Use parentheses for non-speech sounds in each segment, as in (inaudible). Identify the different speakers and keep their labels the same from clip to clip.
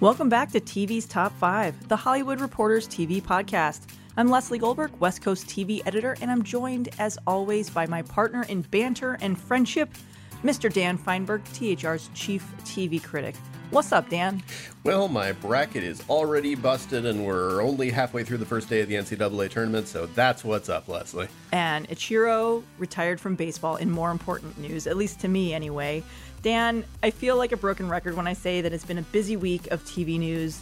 Speaker 1: Welcome back to TV's Top 5, the Hollywood Reporters TV podcast. I'm Lesley Goldberg, West Coast TV editor, and I'm joined, as always, by my partner in banter and friendship, Mr. Dan Fienberg, THR's chief TV critic. What's up, Dan?
Speaker 2: Well, my bracket is already busted, and we're only halfway through the first day of the NCAA tournament, so that's what's up, Leslie.
Speaker 1: And Ichiro retired from baseball in more important news, at least to me anyway. Dan, I feel like a broken record when I say that it's been a busy week of TV news.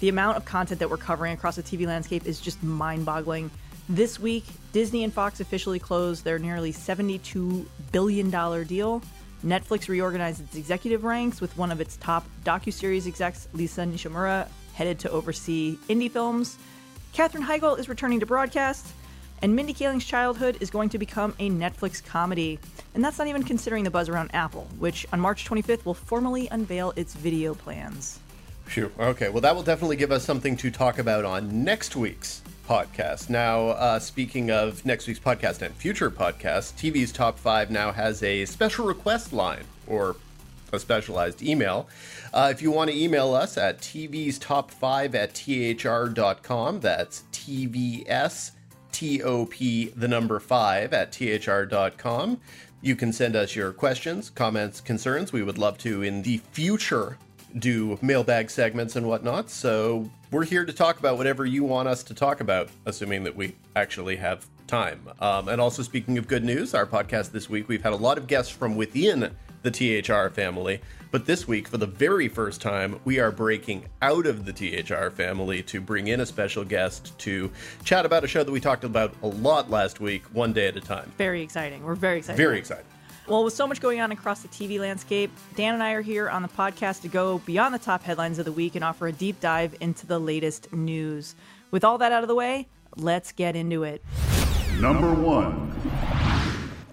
Speaker 1: The amount of content that we're covering across the TV landscape is just mind boggling. This week, Disney and Fox officially closed their nearly $72 billion deal. Netflix reorganized its executive ranks with one of its top docuseries execs, Lisa Nishimura, headed to oversee indie films. Katherine Heigl is returning to broadcast. And Mindy Kaling's childhood is going to become a Netflix comedy. And that's not even considering the buzz around Apple, which on March 25th will formally unveil its video plans.
Speaker 2: Phew. Okay, well, that will definitely give us something to talk about on next week's podcast. Now, uh, speaking of next week's podcast and future podcasts, TV's Top 5 now has a special request line or a specialized email. Uh, if you want to email us at TV's Top 5 at THR.com, that's TVS TOP, the number 5 at THR.com. You can send us your questions, comments, concerns. We would love to in the future do mailbag segments and whatnot. So we're here to talk about whatever you want us to talk about, assuming that we actually have time. Um, and also, speaking of good news, our podcast this week, we've had a lot of guests from within the THR family. But this week, for the very first time, we are breaking out of the THR family to bring in a special guest to chat about a show that we talked about a lot last week, one day at a time.
Speaker 1: Very exciting. We're very excited.
Speaker 2: Very excited.
Speaker 1: Well, with so much going on across the TV landscape, Dan and I are here on the podcast to go beyond the top headlines of the week and offer a deep dive into the latest news. With all that out of the way, let's get into it.
Speaker 3: Number one.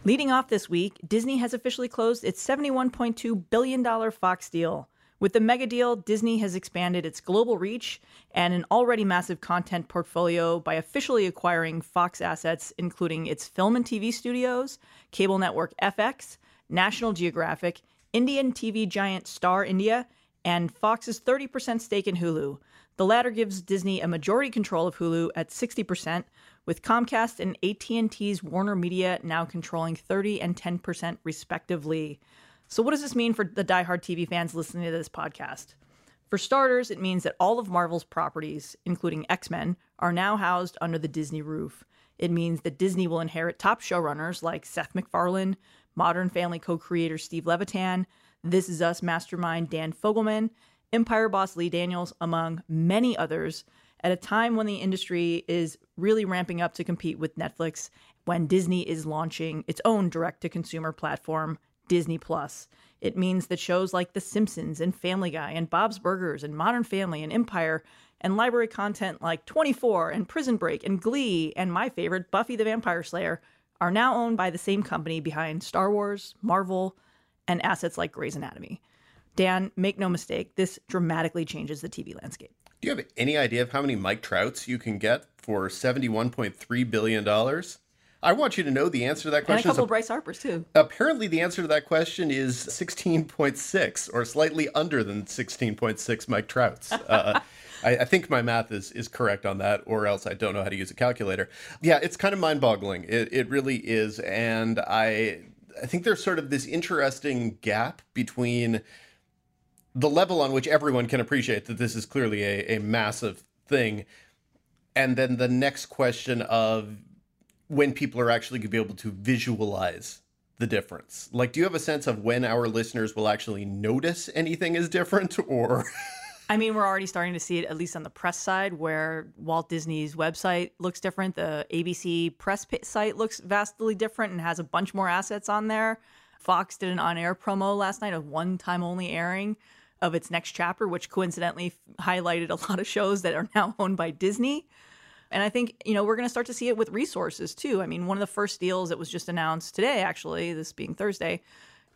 Speaker 1: Leading off this week, Disney has officially closed its $71.2 billion Fox deal. With the mega deal, Disney has expanded its global reach and an already massive content portfolio by officially acquiring Fox assets, including its film and TV studios, cable network FX, National Geographic, Indian TV giant Star India, and Fox's 30% stake in Hulu. The latter gives Disney a majority control of Hulu at 60%, with Comcast and AT&T's Warner Media now controlling 30 and 10% respectively. So what does this mean for the diehard TV fans listening to this podcast? For starters, it means that all of Marvel's properties, including X-Men, are now housed under the Disney roof. It means that Disney will inherit top showrunners like Seth MacFarlane, Modern Family co-creator Steve Levitan, This Is Us mastermind Dan Fogelman, Empire boss Lee Daniels, among many others, at a time when the industry is really ramping up to compete with Netflix, when Disney is launching its own direct to consumer platform, Disney Plus. It means that shows like The Simpsons and Family Guy and Bob's Burgers and Modern Family and Empire and library content like 24 and Prison Break and Glee and my favorite, Buffy the Vampire Slayer, are now owned by the same company behind Star Wars, Marvel, and assets like Grey's Anatomy. Dan, make no mistake, this dramatically changes the TV landscape.
Speaker 2: Do you have any idea of how many Mike Trouts you can get for $71.3 billion? I want you to know the answer to that question.
Speaker 1: And a couple is, Bryce Harper's too.
Speaker 2: Apparently, the answer to that question is 16.6 or slightly under than 16.6 Mike Trouts. (laughs) Uh, I, I, think my math is, is correct on that, or else I don't know how to use a calculator. Yeah, it's kind of mind boggling. It, it really is. And I, I think there's sort of this interesting gap between the level on which everyone can appreciate that this is clearly a, a massive thing. And then the next question of when people are actually going to be able to visualize the difference. Like, do you have a sense of when our listeners will actually notice anything is different (laughs) or?
Speaker 1: I mean, we're already starting to see it, at least on the press side, where Walt Disney's website looks different. The ABC press site looks vastly different and has a bunch more assets on there. Fox did an on air promo last night of one time only airing of its next chapter, which coincidentally highlighted a lot of shows that are now (laughs) owned by Disney. And I think, you know, we're going to start to see it with resources too. I mean, one of the first deals that was just announced today, actually, this being Thursday,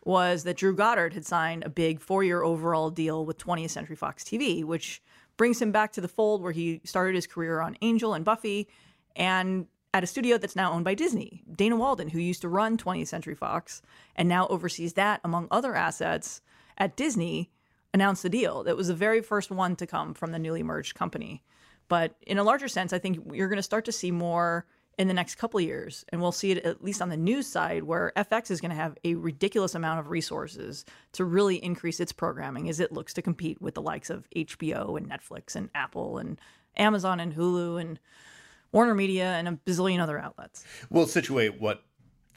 Speaker 1: was that Drew Goddard had signed a big four year overall deal with 20th Century Fox TV, which brings him back to the fold where he started his career on Angel and Buffy and at a studio that's now owned by Disney. Dana Walden, who used to run 20th Century Fox and now oversees that among other assets at Disney, announced the deal. It was the very first one to come from the newly merged company. But in a larger sense, I think you're going to start to see more in the next couple years. And we'll see it at least on the news side where FX is going to have a ridiculous amount of resources to really increase its programming as it looks to compete with the likes of HBO and Netflix and Apple and Amazon and Hulu and Warner Media and a bazillion other outlets.
Speaker 2: We'll situate what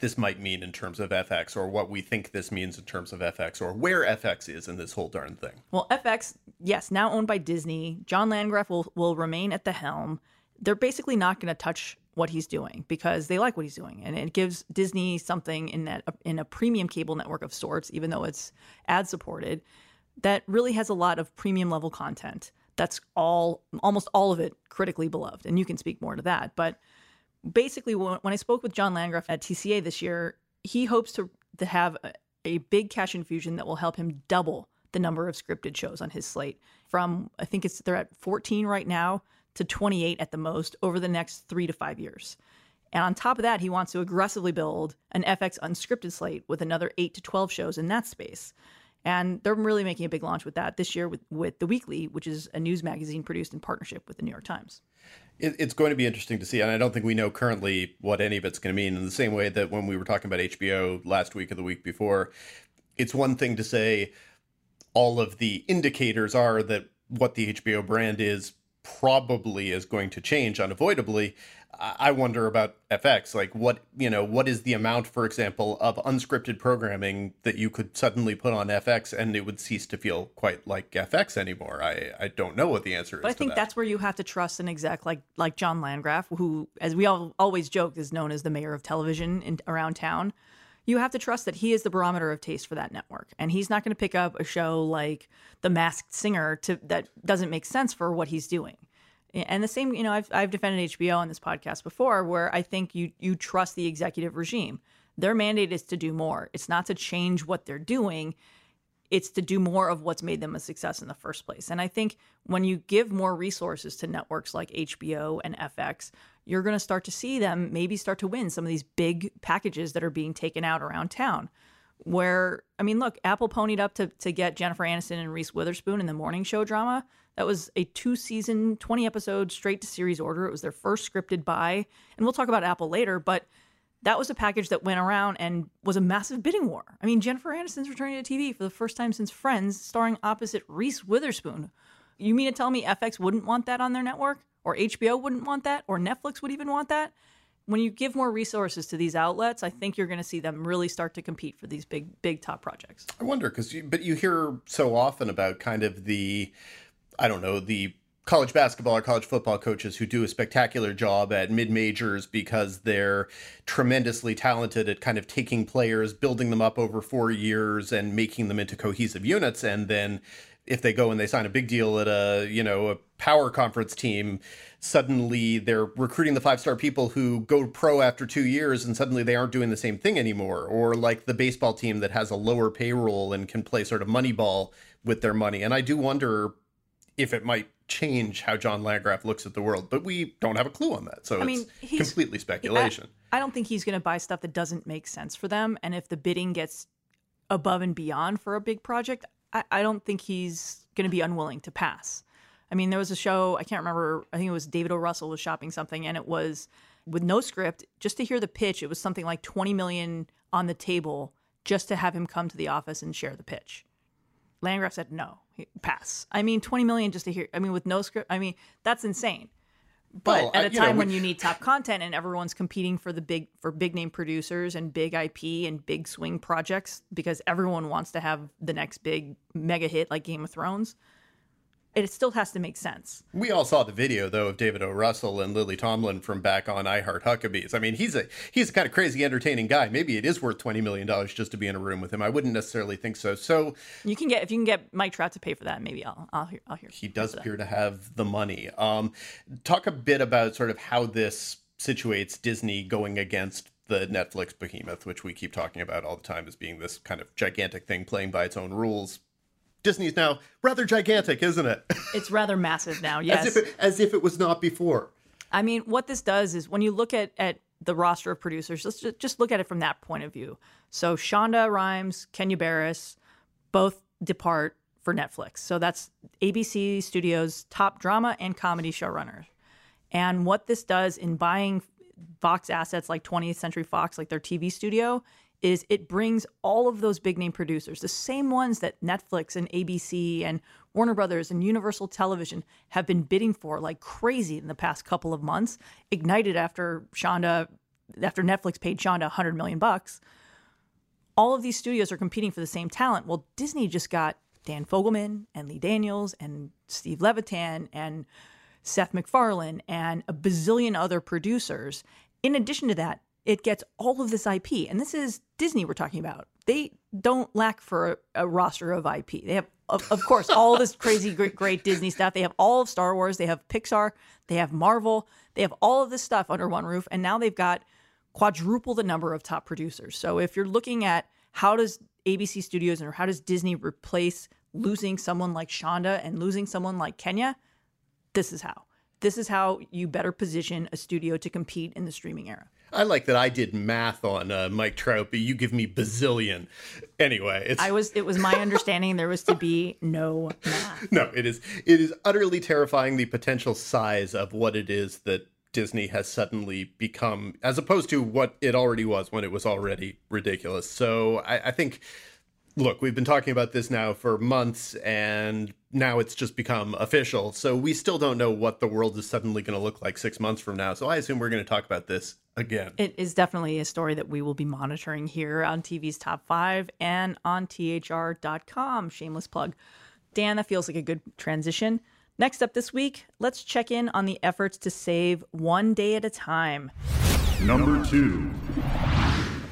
Speaker 2: this might mean in terms of FX or what we think this means in terms of FX or where FX is in this whole darn thing.
Speaker 1: Well, FX, yes, now owned by Disney. John Landgraf will, will remain at the helm. They're basically not going to touch what he's doing because they like what he's doing and it gives Disney something in that in a premium cable network of sorts even though it's ad supported that really has a lot of premium level content that's all almost all of it critically beloved and you can speak more to that but basically when I spoke with John Landgraf at TCA this year he hopes to to have a, a big cash infusion that will help him double the number of scripted shows on his slate from I think it's they're at 14 right now to 28 at the most over the next three to five years. And on top of that, he wants to aggressively build an FX unscripted slate with another 8 to 12 shows in that space. And they're really making a big launch with that this year with, with The Weekly, which is a news magazine produced in partnership with the New York Times.
Speaker 2: It's going to be interesting to see. And I don't think we know currently what any of it's going to mean in the same way that when we were talking about HBO last week or the week before, it's one thing to say all of the indicators are that what the HBO brand is probably is going to change unavoidably. I wonder about FX. Like, what you know, what is the amount, for example, of unscripted programming that you could suddenly put on FX and it would cease to feel quite like FX anymore? I I don't know what the answer is.
Speaker 1: But I think
Speaker 2: that.
Speaker 1: that's where you have to trust an exec like like John Landgraf, who, as we all always joke, is known as the mayor of television in, around town. You have to trust that he is the barometer of taste for that network, and he's not going to pick up a show like The Masked Singer to that doesn't make sense for what he's doing. And the same, you know, I've, I've defended HBO on this podcast before, where I think you you trust the executive regime. Their mandate is to do more. It's not to change what they're doing. It's to do more of what's made them a success in the first place. And I think when you give more resources to networks like HBO and FX, you're going to start to see them maybe start to win some of these big packages that are being taken out around town. Where, I mean, look, Apple ponied up to, to get Jennifer Aniston and Reese Witherspoon in the morning show drama. That was a two season, 20 episode straight to series order. It was their first scripted buy. And we'll talk about Apple later, but that was a package that went around and was a massive bidding war. I mean, Jennifer Aniston's returning to TV for the first time since Friends, starring opposite Reese Witherspoon. You mean to tell me FX wouldn't want that on their network? Or HBO wouldn't want that? Or Netflix would even want that? When you give more resources to these outlets, I think you're going to see them really start to compete for these big, big top projects.
Speaker 2: I wonder because, but you hear so often about kind of the I don't know, the college basketball or college football coaches who do a spectacular job at mid majors because they're tremendously talented at kind of taking players, building them up over four years, and making them into cohesive units. And then if they go and they sign a big deal at a you know a power conference team suddenly they're recruiting the five star people who go pro after two years and suddenly they aren't doing the same thing anymore or like the baseball team that has a lower payroll and can play sort of money ball with their money and i do wonder if it might change how John Landgraf looks at the world, but we don't have a clue on that. So I mean, it's completely speculation.
Speaker 1: I, I don't think he's going to buy stuff that doesn't make sense for them. And if the bidding gets above and beyond for a big project, I, I don't think he's going to be unwilling to pass. I mean, there was a show, I can't remember, I think it was David O. Russell was shopping something, and it was with no script, just to hear the pitch, it was something like 20 million on the table just to have him come to the office and share the pitch. Landgraf said no, pass. I mean, 20 million just to hear. I mean, with no script. I mean, that's insane. But well, at a time know, we, when you need top content and everyone's competing for the big for big name producers and big IP and big swing projects because everyone wants to have the next big mega hit like Game of Thrones, it still has to make sense.
Speaker 2: We all saw the video though of David O. Russell and Lily Tomlin from back on I Heart Huckabees. I mean, he's a he's a kind of crazy, entertaining guy. Maybe it is worth twenty million dollars just to be in a room with him. I wouldn't necessarily think so. So
Speaker 1: you can get if you can get Mike Trout to pay for that, maybe I'll I'll hear I'll hear.
Speaker 2: He does appear to have the money. Um, talk a bit about sort of how this situates Disney going against the Netflix behemoth, which we keep talking about all the time as being this kind of gigantic thing playing by its own rules Disney's now rather gigantic, isn't it? (laughs)
Speaker 1: It's rather massive now. Yes,
Speaker 2: as if it, as if it was not before.
Speaker 1: I mean, what this does is when you look at at the roster of producers, let's just, just look at it from that point of view. So Shonda Rhimes, Kenya Barris, both depart for Netflix. So that's ABC Studios' top drama and comedy showrunners. And what this does in buying Fox assets like 20th Century Fox, like their TV studio, is it brings all of those big name producers, the same ones that Netflix and ABC and Warner Brothers and Universal Television have been bidding for like crazy in the past couple of months, ignited after Shonda after Netflix paid Shonda 100 million bucks. All of these studios are competing for the same talent. Well, Disney just got Dan Fogelman and Lee Daniels and Steve Levitan and Seth MacFarlane and a bazillion other producers. In addition to that, it gets all of this IP. And this is Disney we're talking about. They don't lack for a, a roster of IP. They have, of, of course, all this crazy, great, great Disney stuff. They have all of Star Wars. They have Pixar. They have Marvel. They have all of this stuff under one roof. And now they've got quadruple the number of top producers. So if you're looking at how does ABC Studios or how does Disney replace losing someone like Shonda and losing someone like Kenya, this is how. This is how you better position a studio to compete in the streaming era.
Speaker 2: I like that I did math on uh, Mike Trout, but you give me bazillion. Anyway, it's
Speaker 1: I was it was my understanding there was to be no math. (laughs)
Speaker 2: no, it is it is utterly terrifying the potential size of what it is that Disney has suddenly become, as opposed to what it already was when it was already ridiculous. So I, I think look, we've been talking about this now for months and now it's just become official. So we still don't know what the world is suddenly going to look like six months from now. So I assume we're going to talk about this again.
Speaker 1: It is definitely a story that we will be monitoring here on TV's Top 5 and on THR.com. Shameless plug. Dan, that feels like a good transition. Next up this week, let's check in on the efforts to save one day at a time.
Speaker 3: Number two.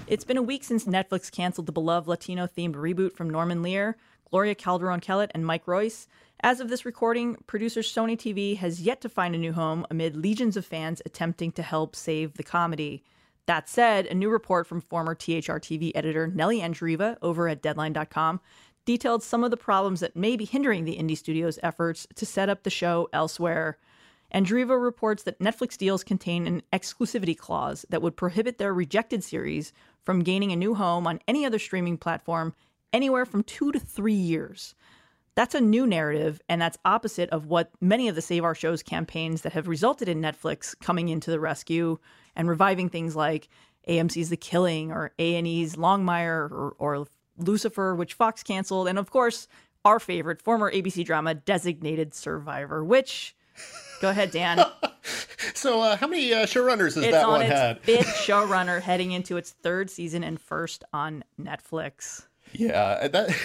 Speaker 1: It's been a week since Netflix canceled the beloved Latino themed reboot from Norman Lear, Gloria Calderon Kellett, and Mike Royce. As of this recording, producer Sony TV has yet to find a new home amid legions of fans attempting to help save the comedy. That said, a new report from former THR TV editor Nellie Andreeva over at Deadline.com detailed some of the problems that may be hindering the indie studio's efforts to set up the show elsewhere. Andreeva reports that Netflix deals contain an exclusivity clause that would prohibit their rejected series from gaining a new home on any other streaming platform anywhere from two to three years. That's a new narrative, and that's opposite of what many of the Save Our Shows campaigns that have resulted in Netflix coming into the rescue and reviving things like AMC's The Killing or A&E's Longmire or, or Lucifer, which Fox canceled, and of course, our favorite former ABC drama, Designated Survivor, which Go ahead, Dan. (laughs)
Speaker 2: so, uh, how many uh, showrunners has
Speaker 1: it's
Speaker 2: that
Speaker 1: on
Speaker 2: one
Speaker 1: its
Speaker 2: had?
Speaker 1: fifth (laughs) showrunner, heading into its third season and first on Netflix.
Speaker 2: Yeah, that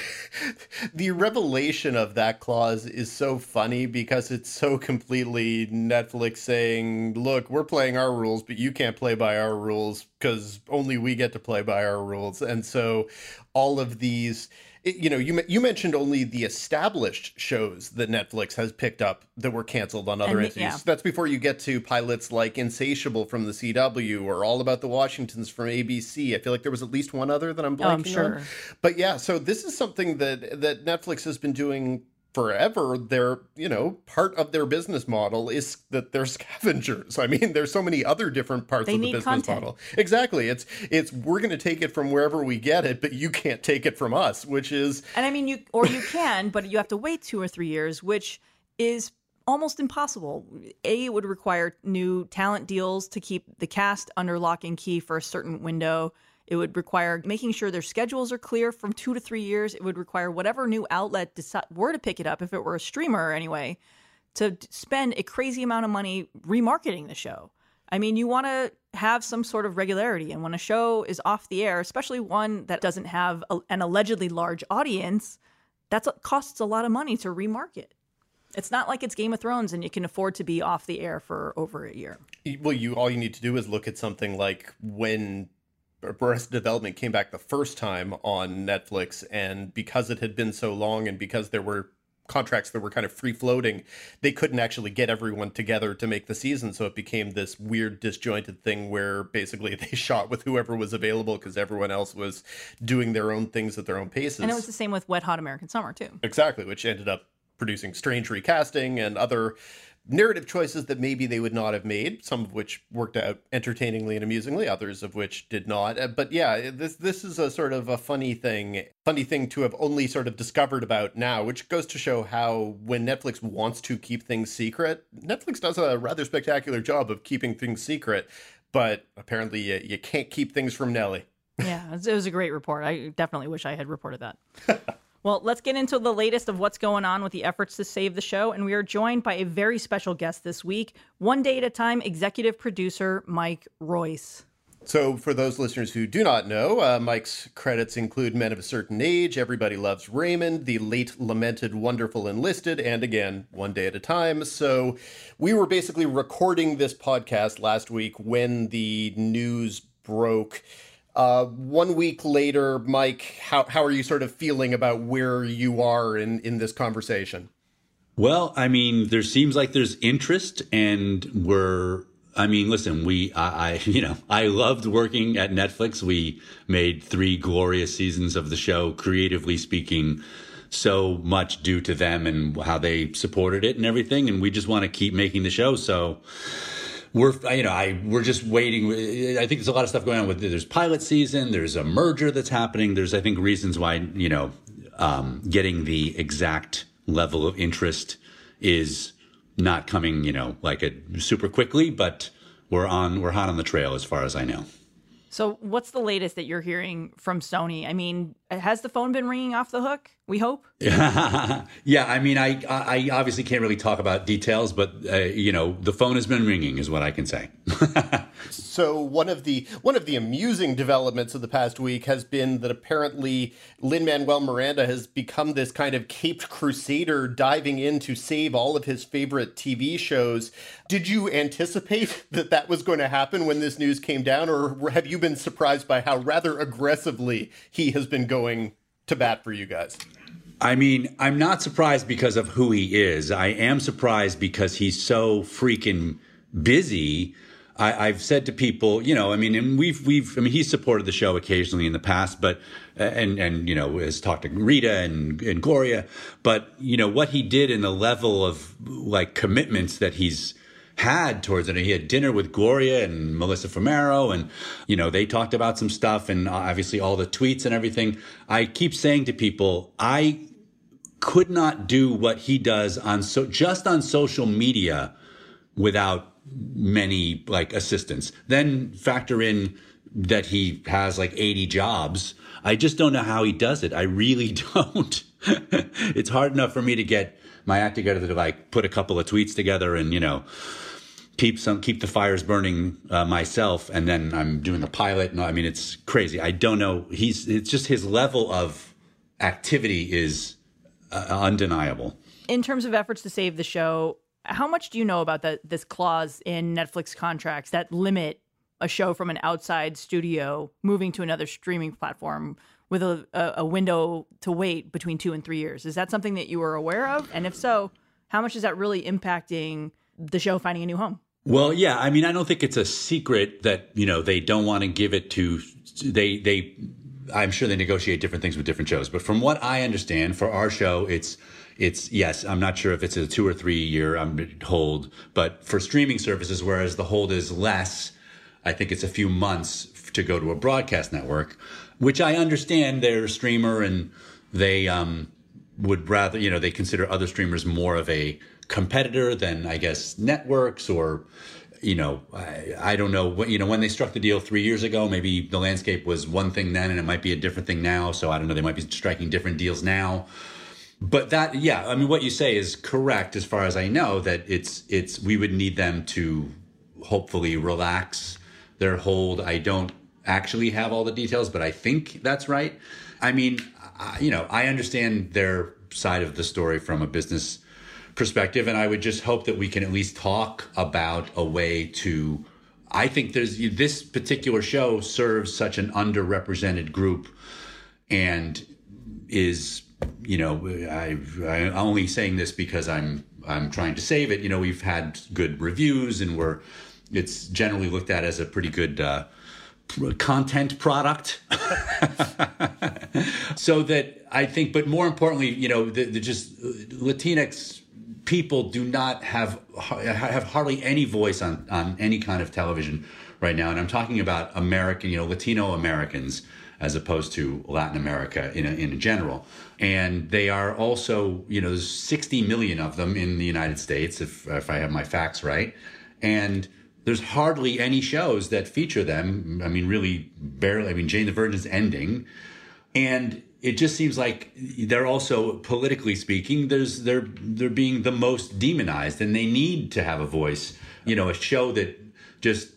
Speaker 2: (laughs) the revelation of that clause is so funny because it's so completely Netflix saying, "Look, we're playing our rules, but you can't play by our rules because only we get to play by our rules." And so all of these it, you know, you you mentioned only the established shows that Netflix has picked up that were canceled on other
Speaker 1: And
Speaker 2: entities.
Speaker 1: yeah.
Speaker 2: That's before you get to pilots like Insatiable from the CW or All About the Washingtons from ABC. I feel like there was at least one other that I'm blanking
Speaker 1: Oh, I'm sure.
Speaker 2: on. But yeah, so this is something that that Netflix has been doing forever their you know part of their business model is that they're (laughs) scavengers i mean there's so many other different parts
Speaker 1: They
Speaker 2: of the business
Speaker 1: content.
Speaker 2: model exactly it's it's we're going to take it from wherever we get it but you can't take it from us which is
Speaker 1: And I mean, you or you can, but you have to wait two or three years, which is almost impossible. A it would require new talent deals to keep the cast under lock and key for a certain window. It would require making sure their schedules are clear from two to three years. It would require whatever new outlet decide, were to pick it up, if it were a streamer anyway, to spend a crazy amount of money remarketing the show. I mean, you want to have some sort of regularity. And when a show is off the air, especially one that doesn't have a, an allegedly large audience, that's costs a lot of money to remarket. It's not like it's Game of Thrones and you can afford to be off the air for over a year.
Speaker 2: well you all you need to do is look at something like when Arrested Development came back the first time on Netflix and because it had been so long and because there were contracts that were kind of free floating they couldn't actually get everyone together to make the season so it became this weird disjointed thing where basically (laughs) they shot with whoever was available because everyone else was doing their own things at their own paces
Speaker 1: And it was the same with Wet Hot American Summer, too.
Speaker 2: Exactly, which ended up producing strange recasting and other narrative choices that maybe they would not have made, some of which worked out entertainingly and amusingly, others of which did not. Uh, but yeah, this this is a sort of a funny thing, funny thing to have only sort of discovered about now, which goes to show how when Netflix wants to keep things secret, Netflix does a rather spectacular job of keeping things secret. But apparently, you, you can't keep things from Nellie.
Speaker 1: Yeah, it was a great report. I definitely wish I had reported that. (laughs) Well, let's get into the latest of what's going on with the efforts to save the show. And we are joined by a very special guest this week, One Day at a Time executive producer Mike Royce.
Speaker 2: So, for those listeners who do not know, uh, Mike's credits include Men of a Certain Age, Everybody Loves Raymond, the late lamented Wonderful Enlisted, and again, One Day at a Time. So, we were basically recording this podcast last week when the news broke uh, one week later, Mike, how, how are you sort of feeling about where you are in, in this conversation?
Speaker 4: Well, I mean, there seems like there's interest, and we're. I mean, listen, we, I, I, (laughs) you know, I loved working at Netflix. We made three glorious seasons of the show, creatively speaking, so much due to them and how they supported it and everything. And we just want to keep making the show. So, we're you know I we're just waiting. I think there's a lot of stuff going on with there's pilot season. There's a merger that's happening. There's I think reasons why you know um, getting the exact level of interest is not coming you know like a super quickly, but we're on we're hot on the trail as far as I know.
Speaker 1: So, what's the latest that you're hearing from Sony? I mean, has the phone been ringing off the hook? We hope. (laughs)
Speaker 4: yeah, I mean, I I obviously can't really talk about details, but uh, you know, the phone has been ringing, is what I can say. (laughs)
Speaker 2: so one of the one of the amusing developments of the past week has been that apparently Lin Manuel Miranda has become this kind of caped crusader, diving in to save all of his favorite TV shows. Did you anticipate (laughs) that that was going to happen when this news came down, or have you been surprised by how rather aggressively he has been going to bat for you guys?
Speaker 4: I mean, I'm not surprised because of who he is. I am surprised because he's so freaking busy. I, have said to people, you know, I mean, and we've we've, I mean, he's supported the show occasionally in the past, but and and you know has talked to Rita and and Gloria, but you know what he did in the level of like commitments that he's had towards it. He had dinner with Gloria and Melissa Fumero, and you know they talked about some stuff, and uh, obviously all the tweets and everything. I keep saying to people, I could not do what he does on so just on social media without many like assistants. Then factor in that he has like 80 jobs. I just don't know how he does it. I really (laughs) don't. it's hard enough for me to get my act together to like put a couple of tweets together and, you know, keep some keep the fires burning uh, myself and then i'm doing the pilot no i mean it's crazy. I don't know. He's it's just his level of activity is uh, undeniable.
Speaker 1: In terms of efforts to save the show how much do you know about that this clause in netflix contracts that limit a show from an outside studio moving to another streaming platform with a, a window to wait between two and three years is that something that you were aware of and if so how much is that really impacting the show finding a new home.
Speaker 4: Well, yeah, I mean, I don't think it's a secret that you know they don't want to give it to they they. I'm sure they negotiate different things with different shows, but from what I understand, for our show, it's it's yes. I'm not sure if it's a two or three year um, hold, but for streaming services, whereas the hold is less, I think it's a few months to go to a broadcast network, which I understand they're a streamer and they um, would rather you know they consider other streamers more of a competitor than I guess networks or you know I, I don't know you know when they struck the deal three years ago maybe the landscape was one thing then and it might be a different thing now so I don't know they might be striking different deals now. But that yeah I mean what you say is correct as far as I know that it's it's we would need them to hopefully relax their hold. I don't actually have all the details but I think that's right I mean I, you know I understand their side of the story from a business perspective. And I would just hope that we can at least talk about a way to. I think there's this particular show serves such an underrepresented group and is, you know, I, I'm only saying this because I'm I'm trying to save it. You know, we've had good reviews and we're it's generally looked at as a pretty good uh, content product. (laughs) so that I think, but more importantly, you know, the, the just uh, Latinx people do not have have hardly any voice on on any kind of television right now, and I'm talking about American, you know, Latino Americans as opposed to Latin America in a, in general. And they are also, you know, there's 60 million of them in the United States, if if I have my facts right, and there's hardly any shows that feature them. I mean, really, barely. I mean, Jane the Virgin's ending, and it just seems like they're also politically speaking there's they're they're being the most demonized and they need to have a voice you know a show that just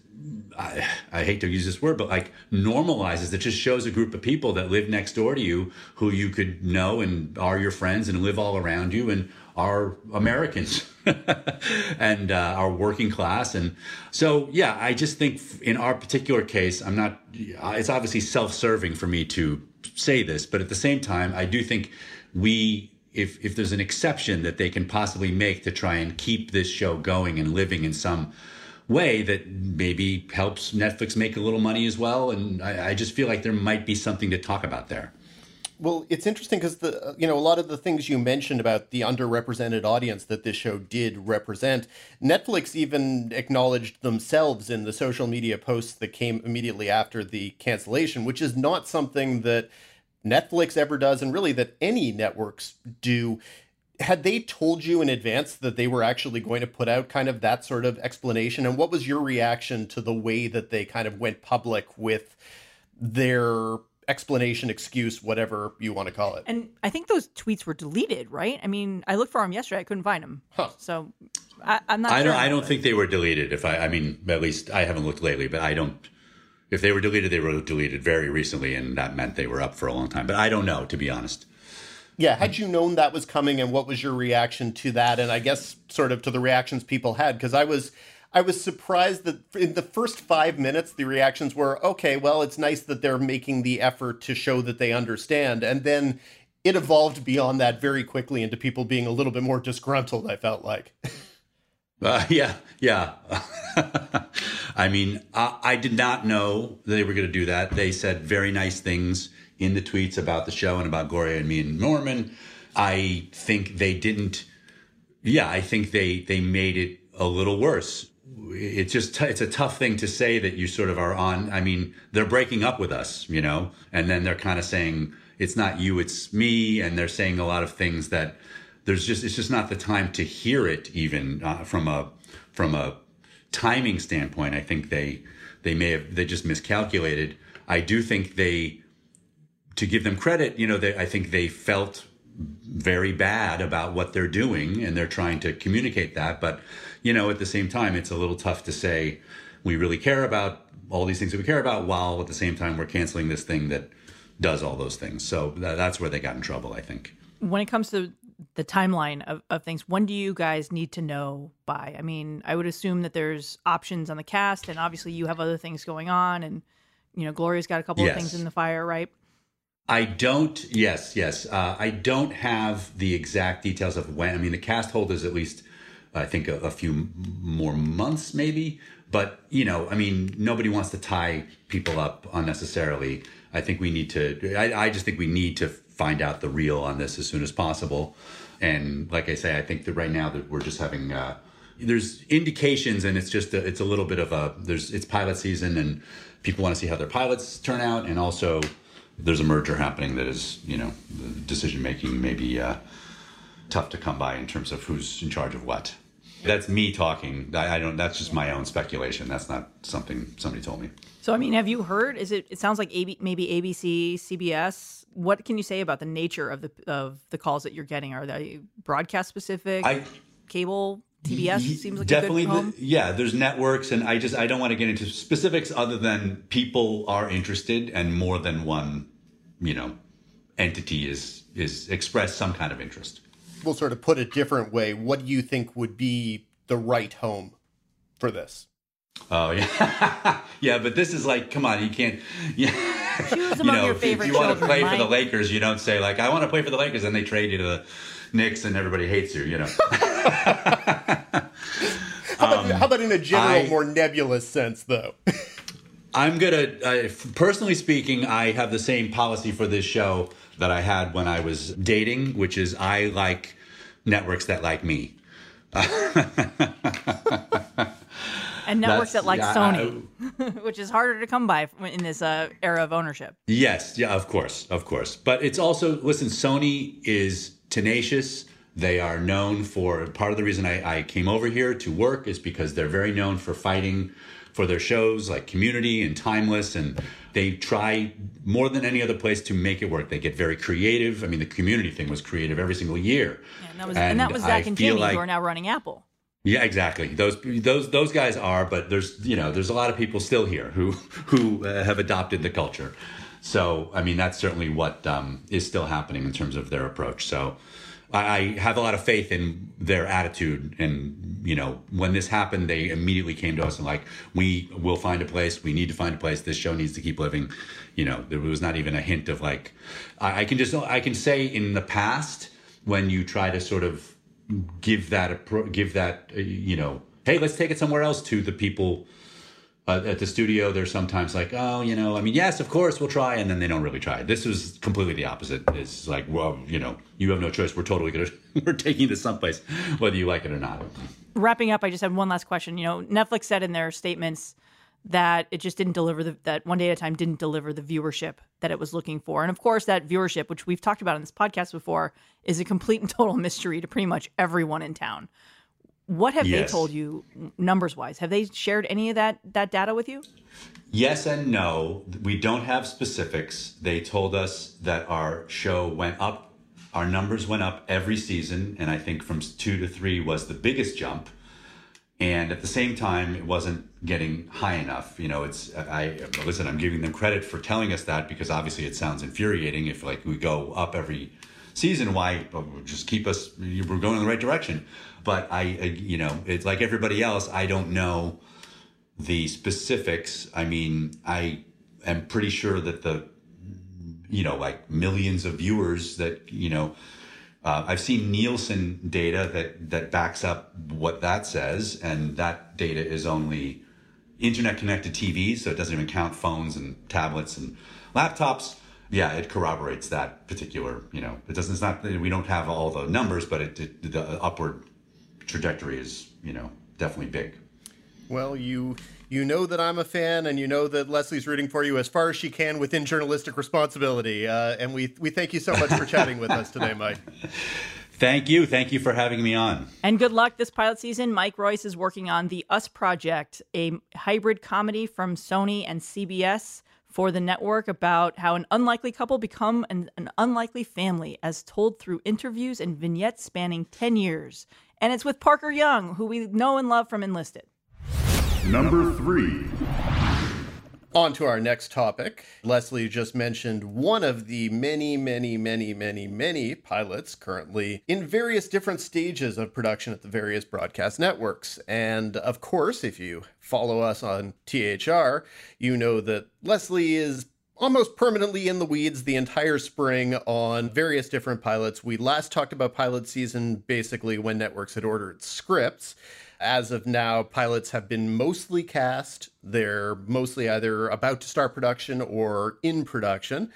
Speaker 4: I, I hate to use this word, but like normalizes that just shows a group of people that live next door to you who you could know and are your friends and live all around you and are Americans (laughs) and uh, are working class. And so, yeah, I just think in our particular case, I'm not, it's obviously self serving for me to say this, but at the same time, I do think we if if there's an exception that they can possibly make to try and keep this show going and living in some way that maybe helps Netflix make a little money as well. And I, I just feel like there might be something to talk about there.
Speaker 2: Well, it's interesting because the uh, you know a lot of the things you mentioned about the underrepresented audience that this show did represent, Netflix even acknowledged themselves in the social media posts that came immediately after the cancellation, which is not something that Netflix ever does, and really that any networks do. Had they told you in advance that they were actually going to put out kind of that sort of explanation, and what was your reaction to the way that they kind of went public with their explanation, excuse, whatever you want to call it.
Speaker 1: And I think those tweets were deleted, right? I mean, I looked for them yesterday, I couldn't find them. Huh. So I, am not.
Speaker 4: I
Speaker 1: sure
Speaker 4: don't. I don't think they were deleted. If I, I mean, at least I haven't looked lately, but I don't. If they were deleted, they were deleted very recently, and that meant they were up for a long time. But I don't know, to be honest.
Speaker 2: Yeah, had you known that was coming, and what was your reaction to that? And I guess sort of to the reactions people had, because I was I was surprised that in the first five minutes, the reactions were okay, well, it's nice that they're making the effort to show that they understand. And then it evolved beyond that very quickly into people being a little bit more disgruntled, I felt like.
Speaker 4: Uh, yeah, yeah. (laughs) I mean, I, I, did not know they were going to do that. They said very nice things in the tweets about the show and about Gloria and me and Norman. I think they didn't. Yeah, I think they they made it a little worse it's just it's a tough thing to say that you sort of are on i mean they're breaking up with us you know and then they're kind of saying it's not you it's me and they're saying a lot of things that there's just it's just not the time to hear it even uh, from a from a timing standpoint. I think they they may have they just miscalculated. I do think they to give them credit you know they, i think they felt very bad about what they're doing and they're trying to communicate that but you know, at the same time, it's a little tough to say we really care about all these things that we care about while at the same time we're canceling this thing that does all those things. So that, that's where they got in trouble, I think.
Speaker 1: When it comes to the timeline of, of things, when do you guys need to know by? I mean, I would assume that there's options on the cast, and obviously you have other things going on, and, you know, Gloria's got a couple yes. of things in the fire, right?
Speaker 4: I don't. Yes, yes. Uh, I don't have the exact details of when. I mean, the cast hold is at least I think a, a few more months maybe. But you know, I mean, nobody wants to tie people up unnecessarily. I think we need to. I, I just think we need to find out the real on this as soon as possible. And like I say, I think that right now that we're just having uh, there's indications, and it's just a, it's a little bit of a there's it's pilot season, and people want to see how their pilots turn out, and also there's a merger happening that is you know decision making maybe uh, tough to come by in terms of who's in charge of what. That's me talking. I, I don't. That's just my own speculation. That's not something somebody told me.
Speaker 1: So I mean, have you heard? Is it? It sounds like AB, maybe ABC, CBS. What can you say about the nature of the of the calls that you're getting? Are they broadcast specific? I, cable, TBS seems like definitely. The,
Speaker 4: yeah, there's networks, and I just I don't want to get into specifics other than people are interested, and more than one, you know, entity is is expressed some kind of interest
Speaker 2: we'll sort of put a different way, what do you think would be the right home for this?
Speaker 4: Oh yeah, (laughs) yeah. But this is like, come on, you can't. (laughs) Yeah,
Speaker 1: choose among you know, your favorite.
Speaker 4: If you want to play for the Lakers, you don't say like, I want to play for the Lakers, and they trade you to the Knicks, and everybody hates you. You know. (laughs)
Speaker 2: how, about, um, how, about, in a general, I, more nebulous sense, though?
Speaker 4: I'm gonna, uh, personally speaking, I have the same policy for this show that I had when I was dating, which is I like networks that like me. (laughs)
Speaker 1: and networks
Speaker 4: That's-
Speaker 1: that like
Speaker 4: yeah,
Speaker 1: Sony, (laughs) which is harder to come by in this uh, era of ownership.
Speaker 4: Yes, yeah, of course, of course. But it's also listen, Sony is tenacious. They are known for part of the reason I, I came over here to work is because they're very known for fighting for their shows like Community and Timeless, and they try more than any other place to make it work. They get very creative. I mean, the Community thing was creative every single year.
Speaker 1: And that was and, that was Zach
Speaker 4: I
Speaker 1: and Jimmy
Speaker 4: like-
Speaker 1: who are now running Apple.
Speaker 4: yeah, exactly. Those those those guys are, but there's you know there's a lot of people still here who (laughs) who uh, have adopted the culture. So I mean that's certainly what um, is still happening in terms of their approach. So I, I have a lot of faith in their attitude, and you know when this happened, they immediately came to us and like we will find a place. We need to find a place. This show needs to keep living. You know there was not even a hint of like I, I can just I can say in the past when you try to sort of give that give that you know hey let's take it somewhere else to the people uh, at the studio they're sometimes like oh you know i mean yes of course we'll try and then they don't really try this was completely the opposite it's like well you know you have no choice we're totally gonna (laughs) we're taking this someplace whether you like it or not
Speaker 1: Wrapping up, I just have one last question. You know, Netflix said in their statements that it just didn't deliver the that one day at a time didn't deliver the viewership that it was looking for. And of course, that viewership, which we've talked about in this podcast before, is a complete and total (laughs) mystery to pretty much everyone in town. What have they told you numbers wise? Have they shared any of that that data with you?
Speaker 4: Yes and no. We don't have specifics. They told us that our show went up, our numbers went up every season, and I think from two to three was the biggest jump. And at the same time, it wasn't getting high enough. You know, it's I listen. I'm giving them credit for telling us that because obviously it sounds infuriating if like we go up every season. Why just keep us? We're going in the right direction. But I, you know, it's like everybody else. I don't know the specifics, I mean, I am pretty sure that the, you know, like millions of viewers that, you know, uh, I've seen Nielsen data that, that backs up what that says, and that data is only internet connected TVs, so it doesn't even count phones and tablets and laptops. Yeah, it corroborates that particular, you know, it doesn't, it's not, we don't have all the numbers, but it, it the upward trajectory is, you know, definitely big.
Speaker 2: Well, you you know that I'm a fan, and you know that Lesley's rooting for you as far as she can within journalistic responsibility. Uh, and we we thank you so much for chatting with us today, Mike. (laughs)
Speaker 4: Thank you. Thank you for having me on.
Speaker 1: And good luck this pilot season. Mike Royce is working on the Us Project, a hybrid comedy from Sony and CBS for the network about how an unlikely couple become an, an unlikely family, as told through interviews and vignettes spanning 10 years. And it's with Parker Young, who we know and love from Enlisted.
Speaker 3: Number three.
Speaker 2: On to our next topic. Lesley just mentioned one of the many, many, many, many, many pilots currently in various different stages of production at the various broadcast networks. And of course, if you follow us on THR, you know that Lesley is almost permanently in the weeds the entire spring on various different pilots. We last talked about pilot season basically when networks had ordered scripts. As of now, pilots have been mostly cast. They're mostly either about to start production or in production.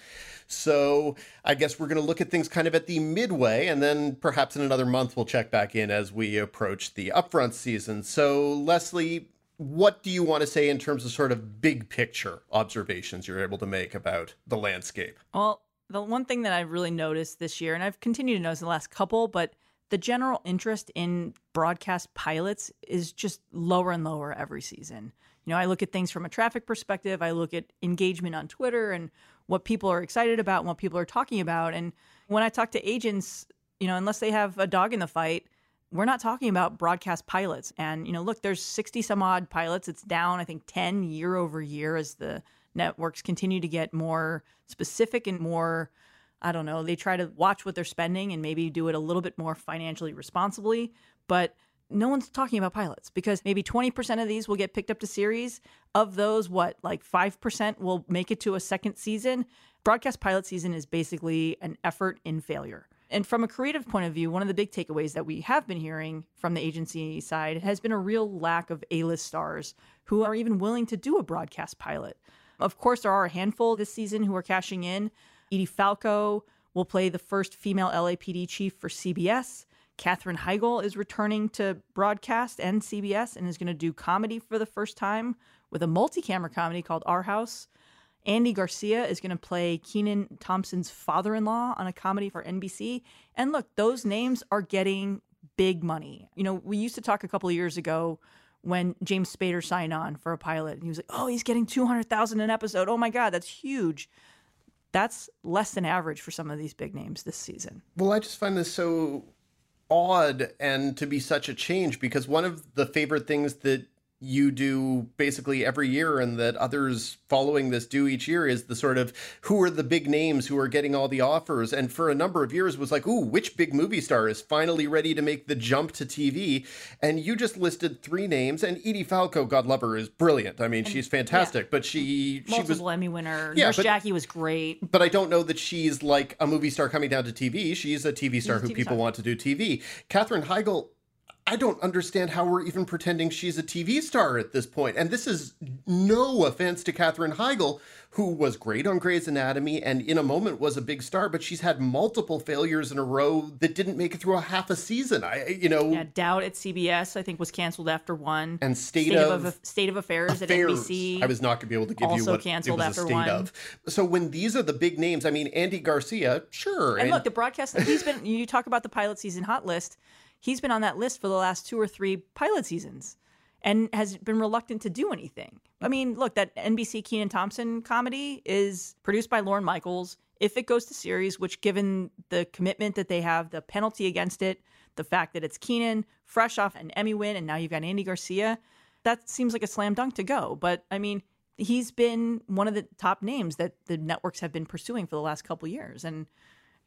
Speaker 2: So I guess we're going to look at things kind of at the midway, and then perhaps in another month we'll check back in as we approach the upfront season. So, Lesley, what do you want to say in terms of sort of big picture observations you're able to make about the landscape?
Speaker 1: Well, the one thing that I've really noticed this year, and I've continued to notice the last couple, but the general interest in broadcast pilots is just lower and lower every season. You know, I look at things from a traffic perspective, I look at engagement on Twitter and what people are excited about and what people are talking about. And when I talk to agents, you know, unless they have a dog in the fight, we're not talking about broadcast pilots. And, you know, look, there's 60 some odd pilots. It's down, I think, 10 year over year as the networks continue to get more specific and more I don't know, they try to watch what they're spending and maybe do it a little bit more financially responsibly. But no one's talking about pilots because maybe 20% of these will get picked up to series. Of those, what, like 5% will make it to a second season? Broadcast pilot season is basically an effort in failure. And from a creative point of view, one of the big takeaways that we have been hearing from the agency side has been a real lack of A list stars who are even willing to do a broadcast pilot. Of course, there are a handful this season who are cashing in. Edie Falco will play the first female LAPD chief for CBS. Katherine Heigl is returning to broadcast and CBS and is going to do comedy for the first time with a multi camera comedy called Our House. Andy Garcia is going to play Kenan Thompson's father in law on a comedy for NBC. And look, those names are getting big money. You know, we used to talk a couple of years ago when James Spader signed on for a pilot and he was like, "Oh, he's getting 200,000 an episode. Oh my god, that's huge." That's less than average for some of these big names this season.
Speaker 2: Well, I just find this so odd and to be such a change because one of the favorite things that you do basically every year and that others following this do each year is the sort of who are the big names who are getting all the offers and for a number of years was like ooh which big movie star is finally ready to make the jump to TV and you just listed three names and Edie Falco God love her is brilliant I mean she's fantastic
Speaker 1: yeah.
Speaker 2: but she
Speaker 1: multiple
Speaker 2: she was
Speaker 1: Emmy winner
Speaker 2: Yeah,
Speaker 1: Nurse
Speaker 2: but-
Speaker 1: Jackie was great
Speaker 2: but I don't know that she's like a movie star coming down to TV. She's a TV star who
Speaker 1: TV
Speaker 2: people
Speaker 1: star.
Speaker 2: want to do TV. Katherine Heigl, I don't understand how we're even pretending she's a TV star at this point. And this is no offense to Katherine Heigl, who was great on Grey's Anatomy and in a moment was a big star, but she's had multiple failures in a row that didn't make it through a half a season. I, you know,
Speaker 1: yeah doubt at CBS I think was canceled after one
Speaker 2: and State,
Speaker 1: State
Speaker 2: of,
Speaker 1: of, State of Affairs,
Speaker 2: affairs.
Speaker 1: at NBC
Speaker 2: I was not going to be able to give you what it
Speaker 1: canceled
Speaker 2: was
Speaker 1: after
Speaker 2: a state
Speaker 1: one.
Speaker 2: of. So when these are the big names, I mean, Andy Garcia, sure.
Speaker 1: And look, the broadcast, he's been, you talk about the pilot season hot list. He's been on that list for the last two or three pilot seasons and has been reluctant to do anything. I mean, look, that NBC Kenan Thompson comedy is produced by Lorne Michaels. If it goes to series, which given the commitment that they have, the penalty against it, the fact that it's Kenan, fresh off an Emmy win, and now you've got Andy Garcia, that seems like a slam dunk to go. But I mean, he's been one of the top names that the networks have been pursuing for the last couple years. And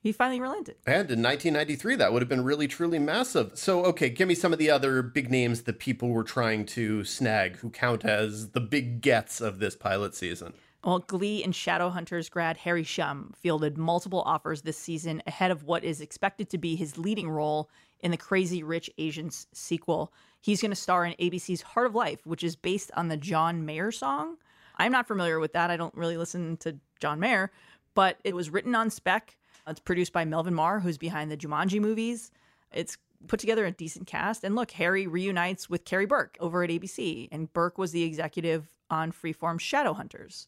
Speaker 1: he finally relented.
Speaker 2: And in 1993, that would have been really, truly massive. So, okay, give me some of the other big names that people were trying to snag who count as the big gets of this pilot season.
Speaker 1: Well, Glee and Shadowhunters grad Harry Shum fielded multiple offers this season ahead of what is expected to be his leading role in the Crazy Rich Asians sequel. He's going to star in ABC's Heart of Life, which is based on the John Mayer song. I'm not familiar with that. I don't really listen to John Mayer, but it was written on spec. It's produced by Melvin Marr, who's behind the Jumanji movies. It's put together a decent cast. And look, Harry reunites with Karey Burke over at ABC, and Burke was the executive on Freeform Shadowhunters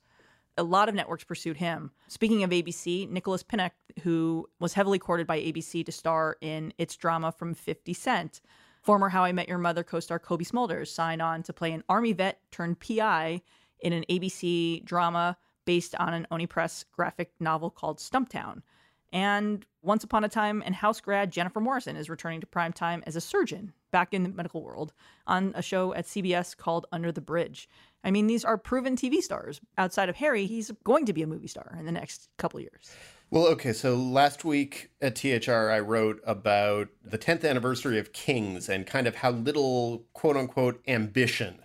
Speaker 1: a lot of networks pursued him. Speaking of ABC, Nicholas Pinnock, who was heavily courted by ABC to star in its drama from 50 Cent, former How I Met Your Mother co star Cobie Smulders signed on to play an Army vet turned PI in an ABC drama based on an Oni Press graphic novel called Stumptown. And once upon a time, and house grad Jennifer Morrison is returning to primetime as a surgeon back in the medical world on a show at CBS called Under the Bridge. I mean, these are proven TV stars. Outside of Harry, he's going to be a movie star in the next couple years.
Speaker 2: Well, okay, so last week at THR, I wrote about the 10th anniversary of Kings and kind of how little quote unquote ambition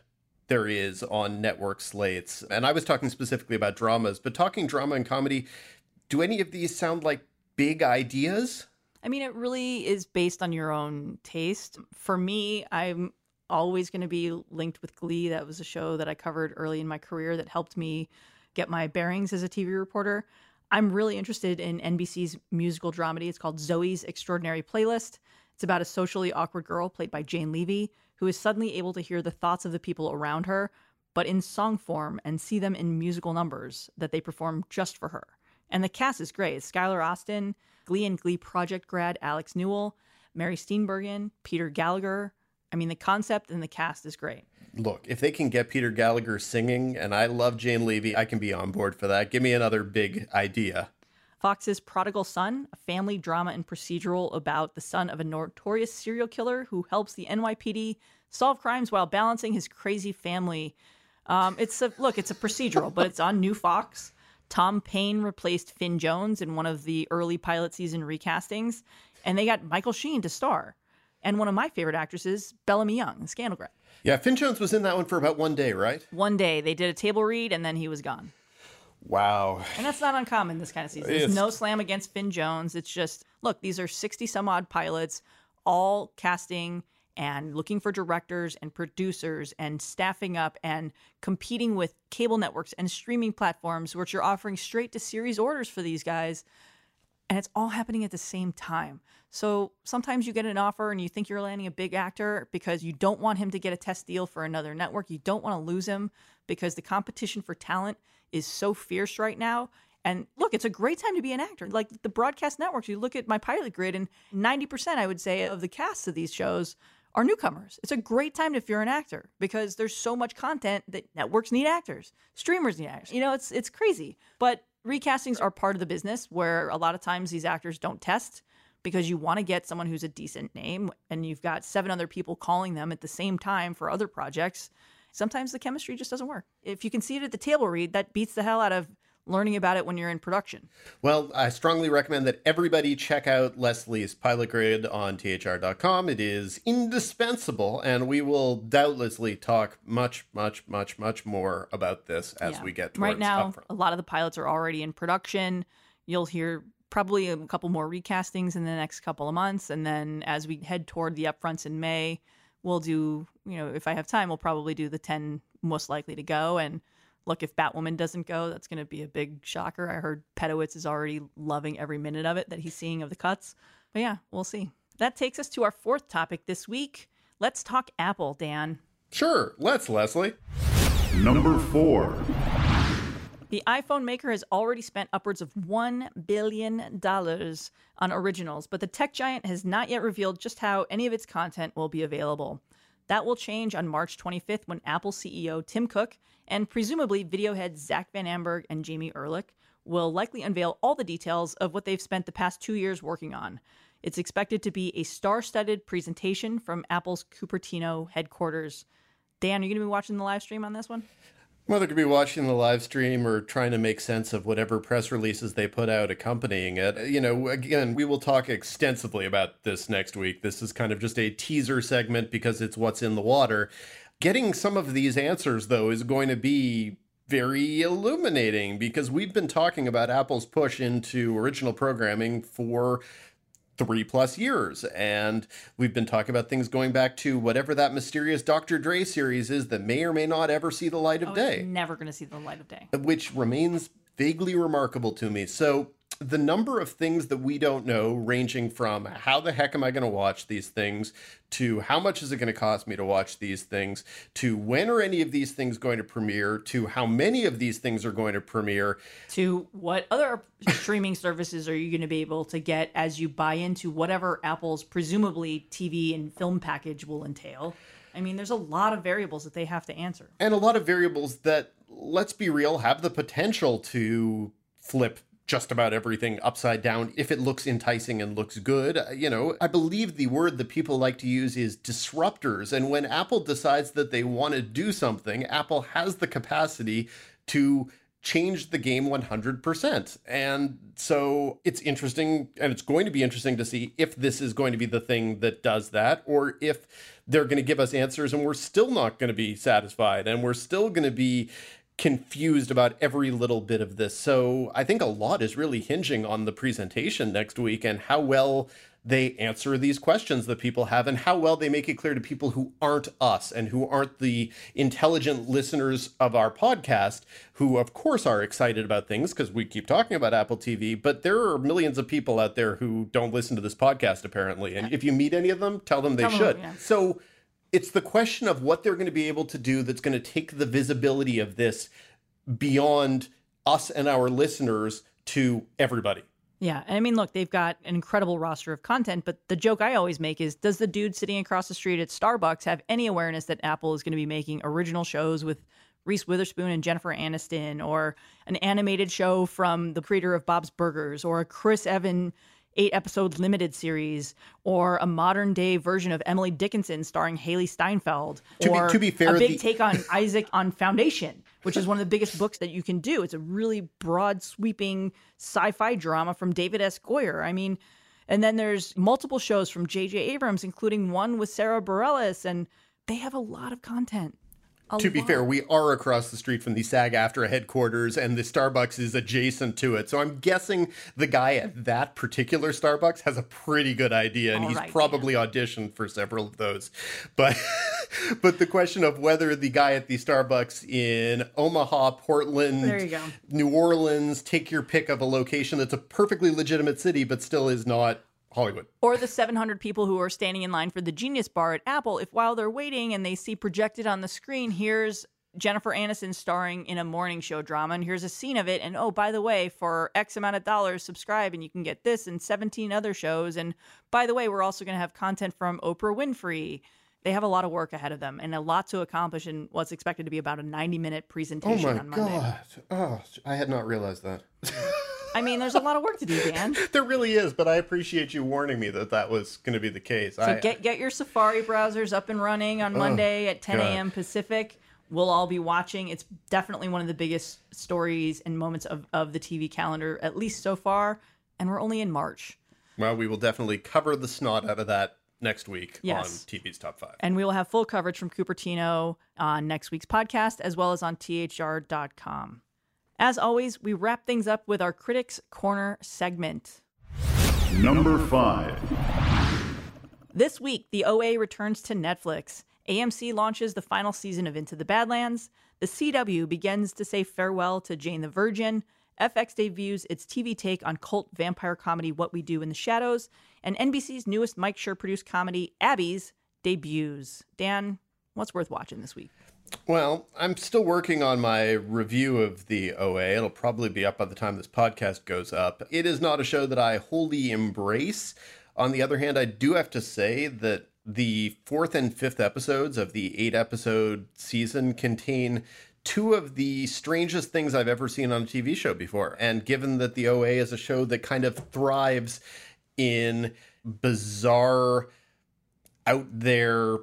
Speaker 2: there is on network slates. And I was talking specifically about dramas, but talking drama and comedy, do any of these sound like big ideas?
Speaker 1: I mean, it really is based on your own taste. For me, I'm always going to be linked with Glee. That was a show that I covered early in my career that helped me get my bearings as a TV reporter. I'm really interested in NBC's musical dramedy. It's called Zoey's Extraordinary Playlist. It's about a socially awkward girl played by Jane Levy who is suddenly able to hear the thoughts of the people around her, but in song form and see them in musical numbers that they perform just for her. And the cast is great. It's Skylar Astin, Glee and Glee Project grad Alex Newell, Mary Steenburgen, Peter Gallagher. I mean, the concept and the cast is great.
Speaker 2: Look, if they can get Peter Gallagher singing, and I love Jane Levy, I can be on board for that. Give me another big idea.
Speaker 1: Fox's Prodigal Son, a family drama and procedural about the son of a notorious serial killer who helps the NYPD solve crimes while balancing his crazy family. Um, it's a look, it's a procedural, but it's on New Fox. Tom Payne replaced Finn Jones in one of the early pilot season recastings, and they got Michael Sheen to star. And one of my favorite actresses, Bellamy Young, Scandal grad.
Speaker 2: Yeah, Finn Jones was in that one for about one day, right?
Speaker 1: One day they did a table read and then he was gone.
Speaker 2: Wow.
Speaker 1: And that's not uncommon this kind of season. There's no slam against Finn Jones. It's just, look, these are 60 some odd pilots, all casting and looking for directors and producers and staffing up and competing with cable networks and streaming platforms, which are offering straight to series orders for these guys. and it's all happening at the same time. So sometimes you get an offer and you think you're landing a big actor because you don't want him to get a test deal for another network. You don't want to lose him because the competition for talent is so fierce right now. And look, it's a great time to be an actor. Like the broadcast networks, you look at my pilot grid, and 90%, I would say, of the casts of these shows are newcomers. It's a great time if you're an actor because there's so much content that networks need actors, streamers need actors. You know, it's it's crazy. But recastings are part of the business where a lot of times these actors don't test because you want to get someone who's a decent name and you've got seven other people calling them at the same time for other projects. Sometimes the chemistry just doesn't work. If you can see it at the table read, that beats the hell out of learning about it when you're in production.
Speaker 2: Well, I strongly recommend that everybody check out Lesley's Pilot Grid on thr.com. It is indispensable, and we will doubtlessly talk much, much, much, much more about this as
Speaker 1: Yeah.
Speaker 2: we get towards
Speaker 1: right now
Speaker 2: upfront.
Speaker 1: a lot of the pilots are already in production you'll hear probably a couple more recastings in the next couple of months and then as we head toward the upfronts in may we'll do you know if i have time we'll probably do the 10 most likely to go and look if batwoman doesn't go that's going to be a big shocker i heard pedowitz is already loving every minute of it that he's seeing of the cuts but yeah we'll see that takes us to our fourth topic this week let's talk apple dan
Speaker 2: Sure, let's, Lesley.
Speaker 3: Number 4.
Speaker 1: The iPhone maker has already spent upwards of $1 billion on originals, but the tech giant has not yet revealed just how any of its content will be available. That will change on March 25th when Apple CEO Tim Cook and presumably video heads Zack Van Amburg and Jamie Erlicht will likely unveil all the details of what they've spent the past two years working on. It's expected to be a star studded presentation from Apple's Cupertino headquarters. Dan, are you going to be watching the live stream on this one?
Speaker 2: Whether could be watching the live stream or trying to make sense of whatever press releases they put out accompanying it. You know, again, we will talk extensively about this next week. This is kind of just a teaser segment because it's what's in the water. Getting some of these answers, though, is going to be very illuminating because we've been talking about Apple's push into original programming for three plus years. And we've been talking about things going back to whatever that mysterious Dr. Dre series is that may or may not ever see the light of
Speaker 1: Oh,
Speaker 2: day
Speaker 1: never going to see the light of day.
Speaker 2: which remains vaguely remarkable to me. So, the number of things that we don't know, ranging from how the heck am I going to watch these things, to how much is it going to cost me to watch these things, to when are any of these things going to premiere, to how many of these things are going to premiere.
Speaker 1: To what other (laughs) streaming services are you going to be able to get as you buy into whatever Apple's presumably TV and film package will entail? I mean, there's a lot of variables that they have to answer.
Speaker 2: and a lot of variables that, let's be real, have the potential to flip just about everything upside down if it looks enticing and looks good. Uh, You know, I believe the word that people like to use is disruptors. And when Apple decides that they want to do something, Apple has the capacity to change the game 100%. And so it's interesting and it's going to be interesting to see if this is going to be the thing that does that or if they're going to give us answers and we're still not going to be satisfied and we're still going to be confused about every little bit of this. So I think a lot is really hinging on the presentation next week and how well they answer these questions that people have and how well they make it clear to people who aren't us and who aren't the intelligent listeners of our podcast who of course are excited about things because we keep talking about Apple TV but there are millions of people out there who don't listen to this podcast apparently and if you meet any of them tell them they
Speaker 1: Tell them,
Speaker 2: should
Speaker 1: yeah.
Speaker 2: so it's the question of what they're going to be able to do that's going to take the visibility of this beyond us and our listeners to everybody.
Speaker 1: Yeah. And I mean, look, they've got an incredible roster of content, but the joke I always make is does the dude sitting across the street at Starbucks have any awareness that Apple is going to be making original shows with Reese Witherspoon and Jennifer Aniston, or an animated show from the creator of Bob's Burgers, or a Chris Evan eight episode limited series, or a modern day version of Emily Dickinson starring Hailee Steinfeld,
Speaker 2: To be-
Speaker 1: or
Speaker 2: to be fair,
Speaker 1: a big
Speaker 2: the-
Speaker 1: take on (laughs) Isaac on Foundation, which is one of the biggest books that you can do. It's a really broad, sweeping sci-fi drama from David S. Goyer. I mean, and then there's multiple shows from J.J. Abrams, including one with Sara Bareilles, and they have a lot of content.
Speaker 2: To be fair, we are across the street from the SAG-AFTRA headquarters, and the Starbucks is adjacent to it. So I'm guessing the guy at that particular Starbucks has a pretty good idea, and
Speaker 1: All
Speaker 2: he's
Speaker 1: right,
Speaker 2: probably auditioned for several of those. But (laughs) but the question of whether the guy at the Starbucks in Omaha, Portland,
Speaker 1: There you go.
Speaker 2: New Orleans, take your pick of a location that's a perfectly legitimate city, but still is not Hollywood.
Speaker 1: Or the 700 people who are standing in line for the Genius Bar at Apple, if while they're waiting and they see projected on the screen, here's Jennifer Aniston starring in a morning show drama, and here's a scene of it. And oh, by the way, for X amount of dollars, subscribe and you can get this and 17 other shows. And by the way, we're also going to have content from Oprah Winfrey. They have a lot of work ahead of them and a lot to accomplish in what's expected to be about a 90 minute presentation Oh
Speaker 2: my
Speaker 1: on Monday.
Speaker 2: god! Oh, I had not realized that. (laughs)
Speaker 1: I mean, there's a lot of work to do, Dan. (laughs)
Speaker 2: There really is, but I appreciate you warning me that that was going to be the case.
Speaker 1: So
Speaker 2: I,
Speaker 1: get get your Safari browsers up and running on oh, Monday at 10 a.m. Pacific. We'll all be watching. It's definitely one of the biggest stories and moments of, of the TV calendar, at least so far. And we're only in March.
Speaker 2: well, we will definitely cover the snot out of that next week
Speaker 1: Yes.
Speaker 2: on TV's Top Five.
Speaker 1: And we will have full coverage from Cupertino on next week's podcast, as well as on thr.com. As always, we wrap things up with our Critics Corner segment.
Speaker 3: Number 5.
Speaker 1: This week, the OA returns to Netflix. AMC launches the final season of Into the Badlands. The CW begins to say farewell to Jane the Virgin. FX debuts its TV take on cult vampire comedy What We Do in the Shadows. And NBC's newest Mike Schur produced comedy, Abby's, debuts. Dan, what's worth watching this week?
Speaker 2: Well, I'm still working on my review of the OA. It'll probably be up by the time this podcast goes up. It is not a show that I wholly embrace. On the other hand, I do have to say that the fourth and fifth episodes of the eight episode season contain two of the strangest things I've ever seen on a TV show before. And given that the OA is a show that kind of thrives in bizarre, out there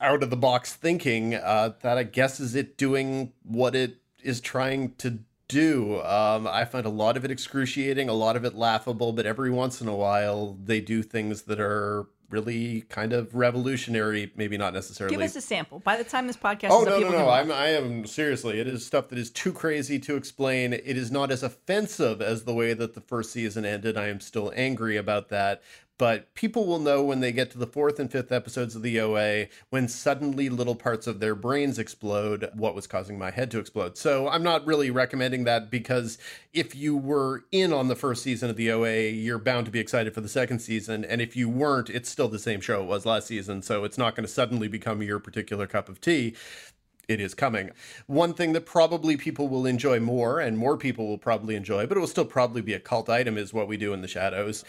Speaker 2: out of the box thinking uh, that I guess is it doing what it is trying to do. Um, I find a lot of it excruciating, a lot of it laughable, but every once in a while they do things that are really kind of revolutionary, maybe not necessarily.
Speaker 1: Give us a sample. By the time this podcast
Speaker 2: Oh
Speaker 1: is up,
Speaker 2: no no no! I'm I am seriously. It is stuff that is too crazy to explain. It is not as offensive as the way that the first season ended. I am still angry about that. But people will know when they get to the fourth and fifth episodes of the OA when suddenly little parts of their brains explode. What was causing my head to explode? So I'm not really recommending that because if you were in on the first season of the OA, you're bound to be excited for the second season. And if you weren't, it's still the same show it was last season. So it's not going to suddenly become your particular cup of tea it is coming. One thing that probably people will enjoy more, and more people will probably enjoy, but it will still probably be a cult item, is what we do in the shadows.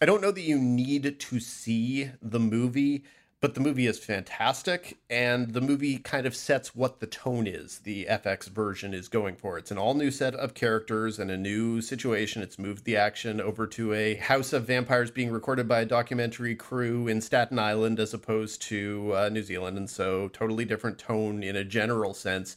Speaker 2: I don't know that you need to see the movie, but the movie is fantastic, and the movie kind of sets what the tone is the FX version is going for. It's an all new set of characters and a new situation. It's moved the action over to a House of Vampires being recorded by a documentary crew in Staten Island as opposed to uh, New Zealand, and so totally different tone in a general sense.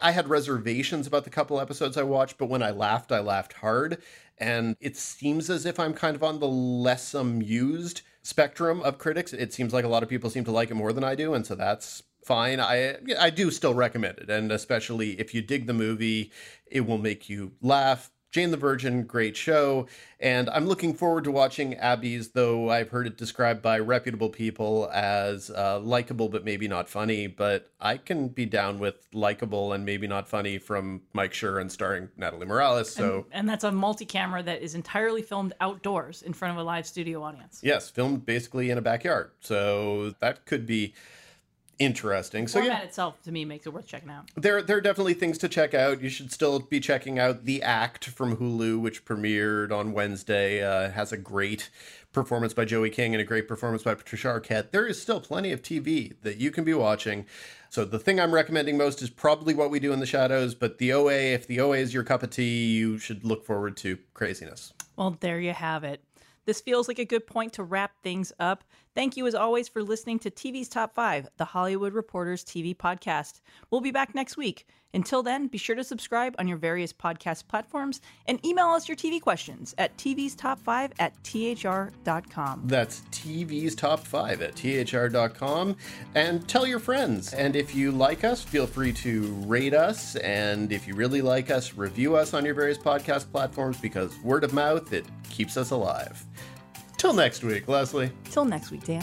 Speaker 2: I had reservations about the couple episodes I watched, but when I laughed, I laughed hard. And it seems as if I'm kind of on the less amused spectrum of critics. It seems like a lot of people seem to like it more than I do, and so that's fine. I I do still recommend it, and especially if you dig the movie, it will make you laugh. Jane the Virgin, great show. And I'm looking forward to watching Abby's, though I've heard it described by reputable people as uh, likable but maybe not funny. But I can be down with likable and maybe not funny from Mike Schur and starring Natalie Morales. So,
Speaker 1: and that's a multi-camera that is entirely filmed outdoors in front of a live studio audience.
Speaker 2: yes, filmed basically in a backyard. So that could be interesting. So,
Speaker 1: format
Speaker 2: yeah.
Speaker 1: itself to me makes it worth checking out.
Speaker 2: there there are definitely things to check out. You should still be checking out The Act from Hulu, which premiered on Wednesday. Uh, has a great performance by Joey King and a great performance by Patricia Arquette. There is still plenty of TV that you can be watching. So the thing I'm recommending most is probably what we do in the shadows. But the OA, if the OA is your cup of tea, you should look forward to craziness.
Speaker 1: Well, there you have it. This feels like a good point to wrap things up. Thank you, as always, for listening to TV's Top 5, the Hollywood Reporters TV podcast. We'll be back next week. Until then, be sure to subscribe on your various podcast platforms and email us your TV questions at TV's Top 5 at THR.com.
Speaker 2: That's TV's Top 5 at THR.com. And tell your friends. And if you like us, feel free to rate us. And if you really like us, review us on your various podcast platforms because word of mouth, it keeps us alive. Till next week, Lesley.
Speaker 1: Till next week, Dan.